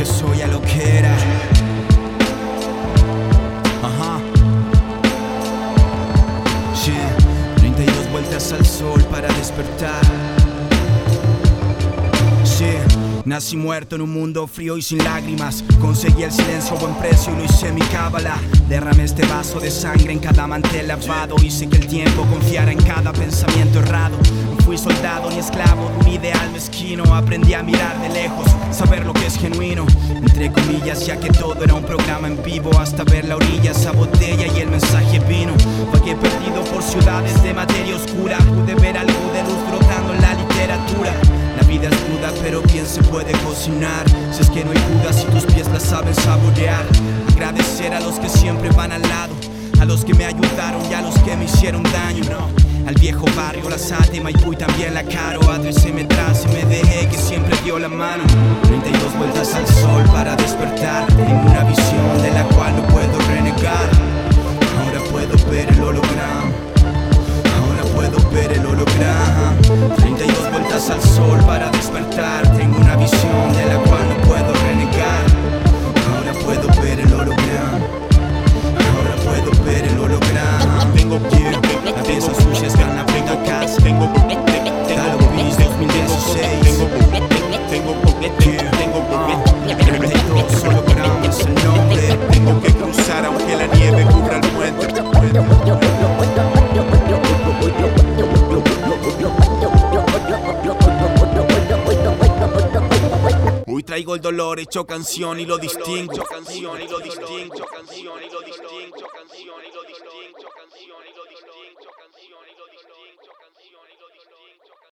que soy a lo que era. Ajá. Yeah. 32 vueltas al sol para despertar. Yeah. Nací muerto en un mundo frío y sin lágrimas. Conseguí el silencio a buen precio y lo hice mi cábala. Derramé este vaso de sangre en cada mantel lavado. Hice que el tiempo confiara en cada pensamiento errado. No fui soldado ni esclavo de un ideal mezquino. Aprendí a mirar de lejos, saber lo que es genuino. Ya que todo era un programa en vivo. Hasta ver la orilla, esa botella y el mensaje vino. Vagué perdido por ciudades de materia oscura. Pude ver algo de luz brotando en la literatura. La vida es cruda, pero bien se puede cocinar. Si es que no hay duda, si tus pies la saben saborear. Agradecer a los que siempre van al lado, a los que me ayudaron y a los que me hicieron daño. Al viejo barrio, la Sate, Maipú y también la Caro. A se me tras y me dejé que siempre dio la mano. 32 vueltas al al traigo el dolor hecho canción y lo distingo.